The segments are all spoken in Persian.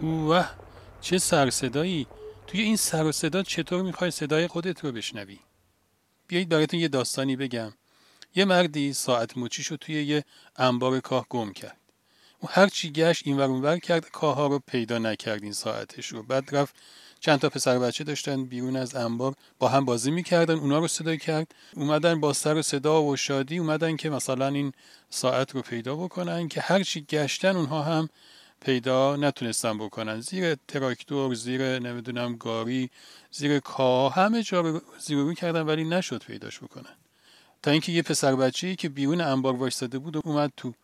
اوه چه سر صدایی. توی این سر و صدا چطور می‌خوای صدای خودت رو بشنوی؟ بیایید براتون یه داستانی بگم. یه مردی ساعت مچیشو توی یه انبار کاه گم کرد. او هر چی گشت این ور کرد کاه ها رو پیدا نکرد این ساعتش رو. بعد رفت چند تا پسر بچه داشتن بیرون از انبار با هم بازی می‌کردن اونا رو صدا کرد. اومدن با سر و صدا و شادی اومدن که مثلا این ساعت رو پیدا بکنن که هر چی گشتن اونها هم پیدا نتونستن بکنن. زیر تراکتور زیر نمی‌دونم گاری زیر کاه همه جا رو زیر رو کردن ولی نشد پیداش بکنن. تا اینکه یه پسر بچه‌ای که بیرون انبار وایستاده بود و اومد تو.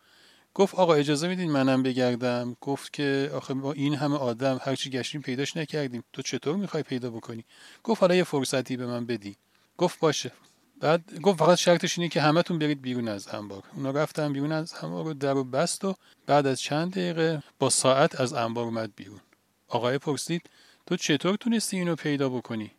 گفت آقا اجازه میدین منم بگردم؟ گفت که آخه با این همه آدم هرچی گشتیم پیداش نکردیم. تو چطور می‌خوای پیدا بکنی؟ گفت حالا یه فرصتی به من بدی. گفت باشه. بعد گفت فقط شرطش اینه که همتون برید بیرون از انبار اونا رفتن بیرون از انبار و در و بست و بعد از چند دقیقه با ساعت از انبار اومد بیرون. آقای پرسید تو چطور تونستی اینو پیدا بکنی؟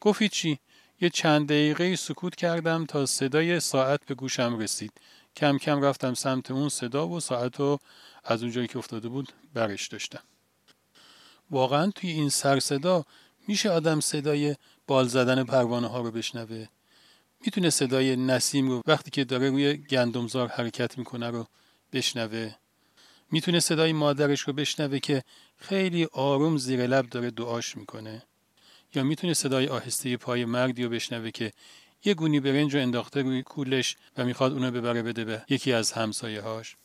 گفت چی یه چند دقیقه سکوت کردم تا صدای ساعت به گوشم رسید. کم کم رفتم سمت اون صدا و ساعت رو از اونجایی که افتاده بود برش داشتم. واقعا توی این سر صدا میشه آدم صدای بال زدن پروانه ها رو بشنوه؟ می‌تونه صدای نسیم رو وقتی که داره روی گندمزار حرکت می‌کنه رو بشنوه می‌تونه صدای مادرش رو بشنوه که خیلی آروم زیر لب داره دعاش می‌کنه یا می‌تونه صدای آهسته پای مردی رو بشنوه که یه گونی برنج رو انداخته روی کولش و می‌خواد اونو ببره بده به یکی از همسایه هاش.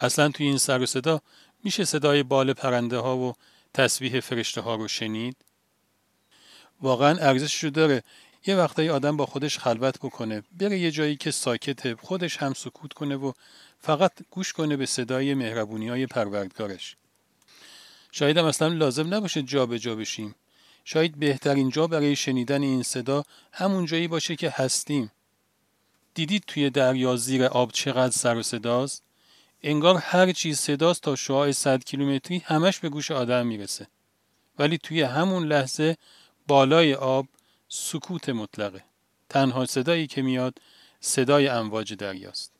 اصلا توی این سر و صدا میشه صدای بال پرنده ها و تصویح فرشته ها رو شنید؟ واقعا ارزشش رو داره یه وقتایی آدم با خودش خلوت بکنه بره یه جایی که ساکته خودش هم سکوت کنه و فقط گوش کنه به صدای مهربونی های پروردگارش شاید هم اصلا لازم نباشه جا به جا بشیم شاید بهترین جا برای شنیدن این صدا همون جایی باشه که هستیم. دیدید توی دریا زیر آب چقدر سر و صداست؟ انگار هر چیز صداست تا شعاع 100 کیلومتری همش به گوش آدم می‌رسه. ولی توی همون لحظه بالای آب سکوت مطلقه. تنها صدایی که میاد صدای امواج دریاست.